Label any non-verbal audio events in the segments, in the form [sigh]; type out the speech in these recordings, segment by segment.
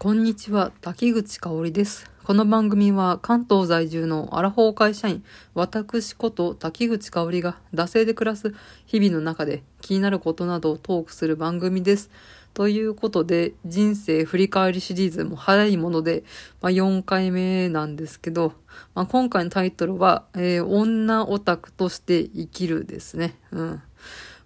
こんにちは、滝口香織です。この番組は関東在住のアラフォー会社員、私こと滝口香織が惰性で暮らす日々の中で気になることなどをトークする番組です。ということで、人生振り返りシリーズも早いもので、まあ、4回目なんですけど、まあ、今回のタイトルは、えー女オタクとして生きるですね。うん。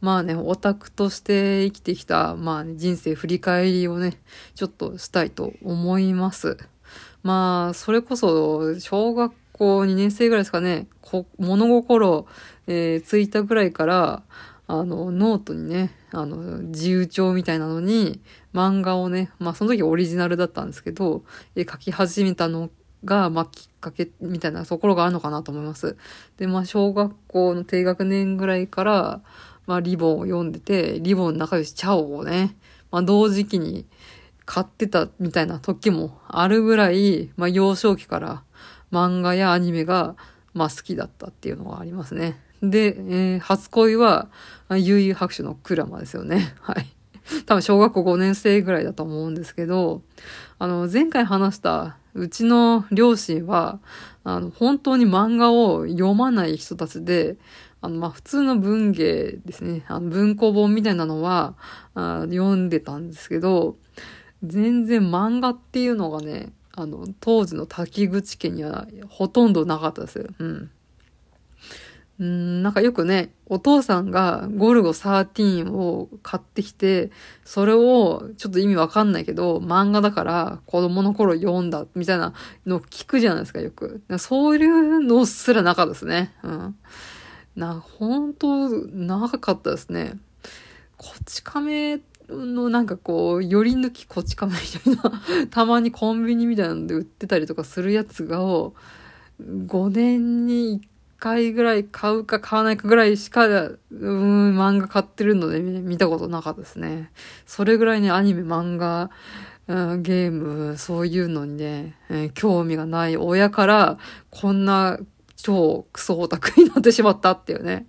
まあね、オタクとして生きてきた、まあね、人生振り返りをね、ちょっとしたいと思います。まあ、それこそ、小学校2年生ぐらいですかね、こ物心、えーついたぐらいから、あの、ノートにね、あの、自由帳みたいなのに、漫画をね、まあその時オリジナルだったんですけど、えー書き始めたのが、まあきっかけみたいなところがあるのかなと思います。で、まあ小学校の低学年ぐらいから、まあリボンを読んでて、リボン仲良しチャオをね、まあ同時期に買ってたみたいな時もあるぐらい、まあ幼少期から漫画やアニメが、まあ好きだったっていうのがありますね。で、えー初恋は、悠々白書のクラマですよね。[laughs] はい。多分小学校5年生ぐらいだと思うんですけど、あの、前回話した、うちの両親は、あの、本当に漫画を読まない人たちで、あの、まあ、普通の文芸ですね。あの、文庫本みたいなのは、あ読んでたんですけど、全然漫画っていうのがね、あの、当時の滝口家にはほとんどなかったですよ。うん。うん、なんかよくね、お父さんがゴルゴ13を買ってきて、それをちょっと意味わかんないけど、漫画だから子供の頃読んだみたいなのを聞くじゃないですか、よく。そういうのすらなかったですね。うん。な、本当長かったですね。こち亀のなんかこう、寄り抜きこち亀みたいな、[laughs] たまにコンビニみたいなので売ってたりとかするやつがを、5年に1回ぐらい買うか買わないかぐらいしか、うん、漫画買ってるので見見たことなかったですね。それぐらいね、アニメ、漫画、うんゲーム、そういうのにね、えー興味がない親から、こんな超クソオタクになってしまったっていうね。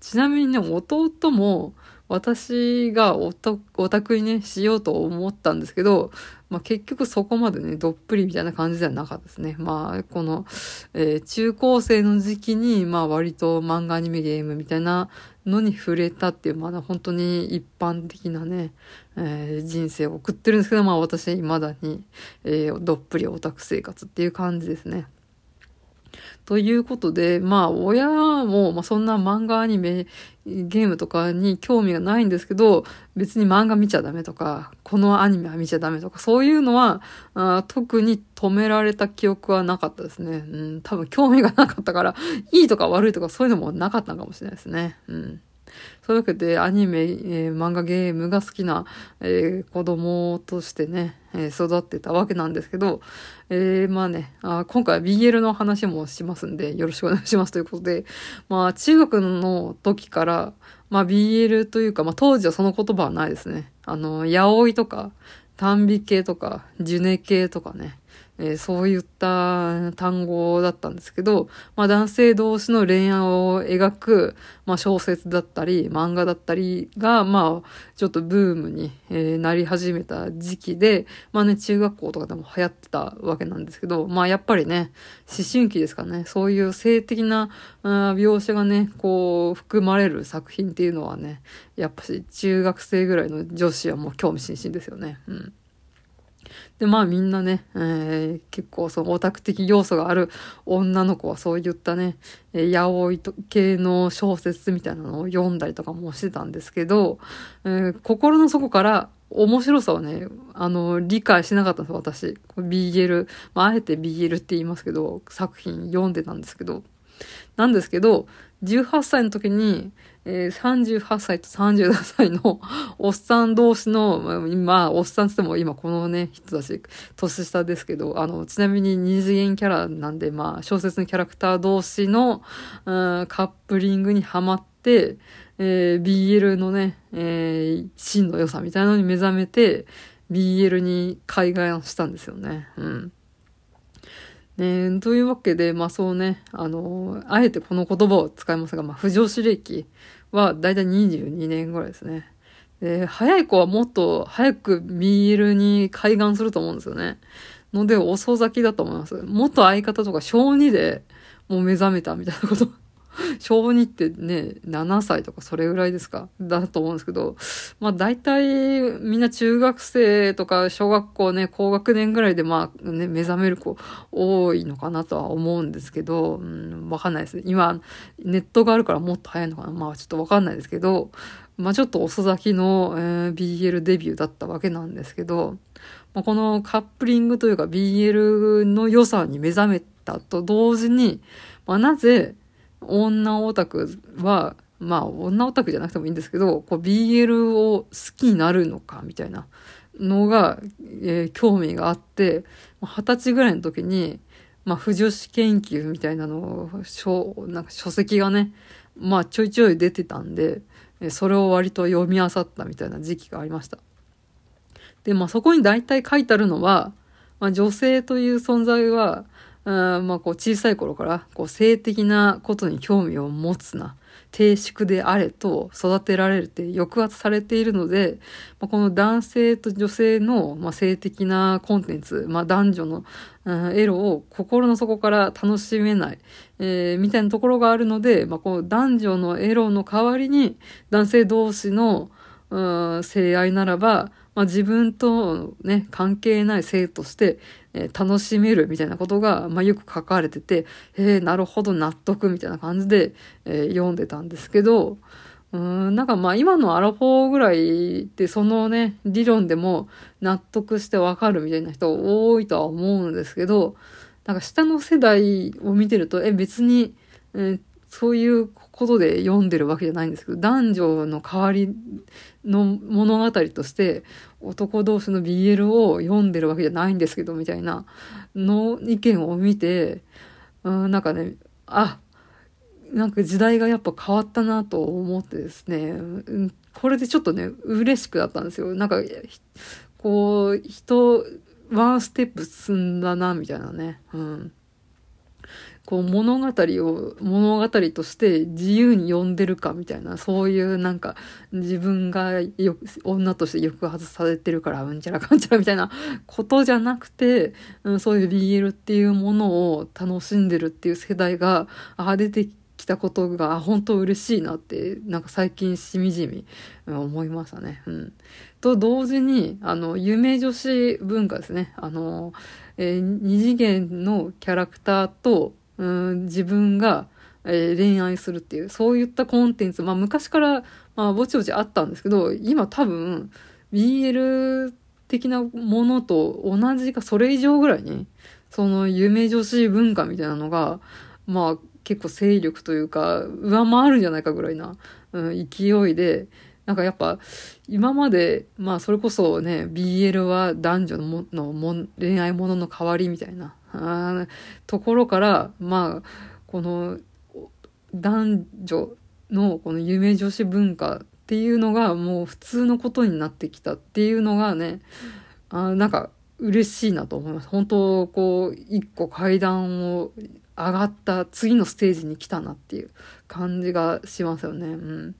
ちなみにね、弟も、私がオタクにね、しようと思ったんですけど、まあ結局そこまでね、どっぷりみたいな感じではなかったですね。まあ、この、えー中高生の時期に、まあ割と漫画アニメゲームみたいなのに触れたっていう、まだ本当に一般的なね、えー人生を送ってるんですけど、まあ私は未だに、えーどっぷりオタク生活っていう感じですね。ということで、まあ、親も、まあ、そんな漫画、アニメ、ゲームとかに興味がないんですけど、別に漫画見ちゃダメとか、このアニメは見ちゃダメとか、そういうのは、あ特に止められた記憶はなかったですね。うん、多分興味がなかったから、いいとか悪いとかそういうのもなかったのかもしれないですね。うん。そういうわけで、アニメ、えー漫画ゲームが好きな、えー子供としてね、えー育ってたわけなんですけど、えーまあねあ、今回は BL の話もしますんで、よろしくお願いしますということで、まあ、中学の時から、まあ、BL というか、まあ、当時はその言葉はないですね。あの、ヤオイとか、短美系とか、ジュネ系とかね、えーそういった単語だったんですけど、まあ男性同士の恋愛を描く、まあ小説だったり、漫画だったりが、まあちょっとブームに、えーなり始めた時期で、まあね、中学校とかでも流行ってたわけなんですけど、まあやっぱりね、思春期ですかね、そういう性的な描写がね、こう、含まれる作品っていうのはね、やっぱし中学生ぐらいの女子はもう興味津々ですよね。うん。で、まあみんなね、えー結構そのオタク的要素がある女の子はそういったね、えー、ヤオイと系の小説みたいなのを読んだりとかもしてたんですけど、えー心の底から面白さはね、あの、理解しなかったんです私。BL、まあ、あえて BL って言いますけど、作品読んでたんですけど、なんですけど、18歳の時に、えー38歳と37歳のおっさん同士の、まあ、おっさんつっても今このね、人たち、年下ですけど、あの、ちなみに二次元キャラなんで、まあ、小説のキャラクター同士の、うんカップリングにはまって、えー BL のね、えー真の良さみたいなのに目覚めて、BL に海外をしたんですよね。うん。ね、というわけで、まあそうね、あの、あえてこの言葉を使いますが、まあ、不女子歴はだいたい22年ぐらいですね。で、早い子はもっと早くビールに開眼すると思うんですよね。ので、遅咲きだと思います。元相方とか小2でもう目覚めたみたいなこと [laughs] 小2ってね、7歳とかそれぐらいですか？だと思うんですけど、まあ大体みんな中学生とか小学校ね、高学年ぐらいでまあね、目覚める子多いのかなとは思うんですけど、うん、わかんないですね。今、ネットがあるからもっと早いのかな？まあちょっとわかんないですけど、まあちょっと遅咲きの、えー、BL デビューだったわけなんですけど、まあ、このカップリングというか BL の良さに目覚めたと同時に、まあ、なぜ女オタクは、まあ女オタクじゃなくてもいいんですけど、こう BL を好きになるのかみたいなのが、えー、興味があって、二十歳ぐらいの時に、まあ、不女子研究みたいなのを、書、なんか書籍がね、まあ、ちょいちょい出てたんで、それを割と読み漁ったみたいな時期がありました。で、まあ、そこに大体書いてあるのは、まあ、女性という存在は、あまあ、こう小さい頃からこう性的なことに興味を持つな、低粛であれと育てられて抑圧されているので、まあ、この男性と女性の、まあ、性的なコンテンツ、まあ、男女の、エロを心の底から楽しめない、えー、みたいなところがあるので、まあ、この男女のエロの代わりに男性同士の、うん、性愛ならば、まあ、自分とね、関係ない性として、えー、楽しめるみたいなことが、まあ、よく書かれてて、えー、なるほど納得みたいな感じで、えー、読んでたんですけど、うん、なんかまあ今のアラフォーぐらいってそのね、理論でも納得してわかるみたいな人多いとは思うんですけど、なんか下の世代を見てると、え、別に、えー、そういうことで読んでるわけじゃないんですけど、男女の代わりの物語として男同士の BL を読んでるわけじゃないんですけど、みたいなの意見を見て、うん、なんかね、あ、なんか時代がやっぱ変わったなと思ってですね、これでちょっとね、嬉しくなったんですよ。なんか、こう、人、ワンステップ進んだな、みたいなね。うん。こう物語を物語として自由に読んでるかみたいな、そういうなんか自分がよ女として抑圧されてるからうんちゃらかんちゃらみたいなことじゃなくて、うん、そういう BL っていうものを楽しんでるっていう世代が、あ、出てきたことが本当嬉しいなって、なんか最近しみじみ思いましたね。うん。と同時に、あの、有名女子文化ですね。あの、えー、二次元のキャラクターと、うん自分が、えー、恋愛するっていう、そういったコンテンツ、まあ昔から、まあぼちぼちあったんですけど、今多分、BL 的なものと同じかそれ以上ぐらいに、その夢女子文化みたいなのが、まあ結構勢力というか、上回るんじゃないかぐらいな、うん、勢いで、なんかやっぱ、今まで、まあそれこそね、BL は男女のものも恋愛ものの代わりみたいな、ところから、まあ、この男女のこの夢女子文化っていうのがもう普通のことになってきたっていうのがね、あなんか嬉しいなと思います。本当、こう、一個階段を上がった次のステージに来たなっていう感じがしますよね。うん。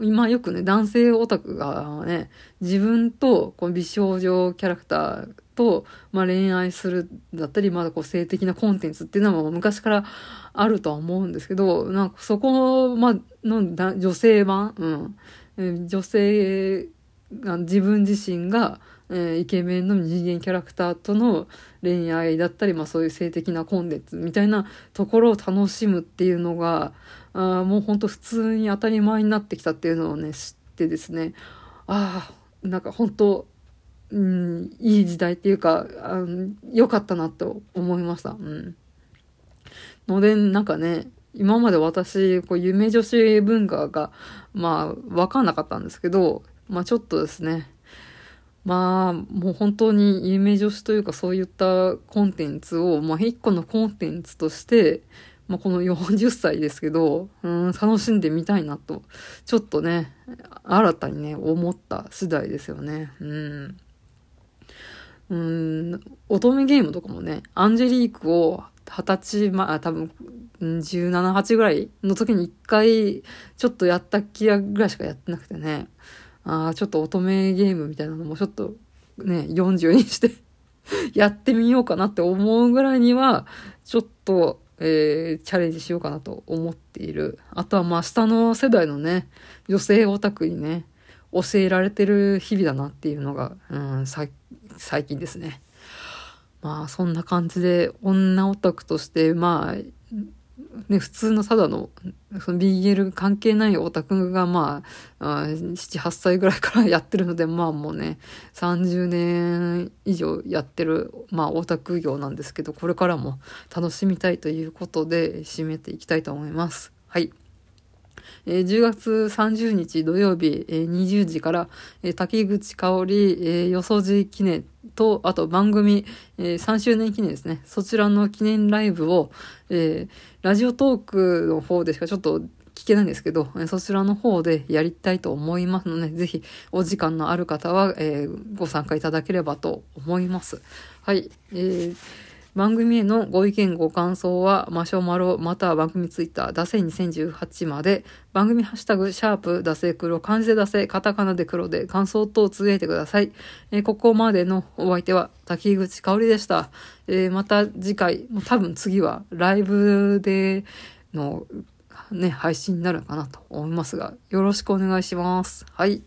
今よくね、男性オタクがね、自分とこの美少女キャラクターと、まあ、恋愛するだったり、まだこう性的なコンテンツっていうのは昔からあるとは思うんですけど、なんかそこ、まあ、の女性版、うん、女性自分自身が、えー、イケメンの二次元キャラクターとの恋愛だったり、まあそういう性的なコンテンツみたいなところを楽しむっていうのが、あもうほんと普通に当たり前になってきたっていうのをね、知ってですね、ああ、なんか本当うん、いい時代っていうか、良かったなと思いました。うん。ので、なんかね、今まで私、こう、夢女子文化が、まあ、わかんなかったんですけど、まあちょっとですね、まあ、もう本当に夢女子というかそういったコンテンツを、まあ一個のコンテンツとして、まあこの40歳ですけど、うん、楽しんでみたいなと、ちょっとね、新たにね、思った次第ですよね。うん。うん、乙女ゲームとかもね、アンジェリークを二十歳前、多分、17、8ぐらいの時に一回ちょっとやった気ぐらいしかやってなくてね。ああ、ちょっと乙女ゲームみたいなのもちょっとね、40にして [laughs] やってみようかなって思うぐらいには、ちょっと、えー、チャレンジしようかなと思っている。あとはまあ下の世代のね、女性オタクにね、教えられてる日々だなっていうのが、うん、最近ですね。まあそんな感じで女オタクとしてまあね、普通のただのその BL 関係ないオタクがまあ78歳ぐらいからやってるのでまあもうね30年以上やってるまあオタク業なんですけどこれからも楽しみたいということで締めていきたいと思います。はい。えー、10月30日土曜日、えー、20時から、えー、滝口香織、えー、よそじ記念と、あと番組、えー、3周年記念ですね。そちらの記念ライブを、えー、ラジオトークの方でしかちょっと聞けないんですけど、そちらの方でやりたいと思いますので、ぜひお時間のある方は、えー、ご参加いただければと思います。はい。えー番組へのご意見ご感想は、マシュマロまたは番組ツイッター、ダセ2018まで、番組ハッシュタグ、シャープ、ダセ黒、漢字でダセ、カタカナで黒で感想等をつぶやいてください。えー、ここまでのお相手は、滝口香織でした。えー、また次回、多分次はライブでのね、配信になるかなと思いますが、よろしくお願いします。はい。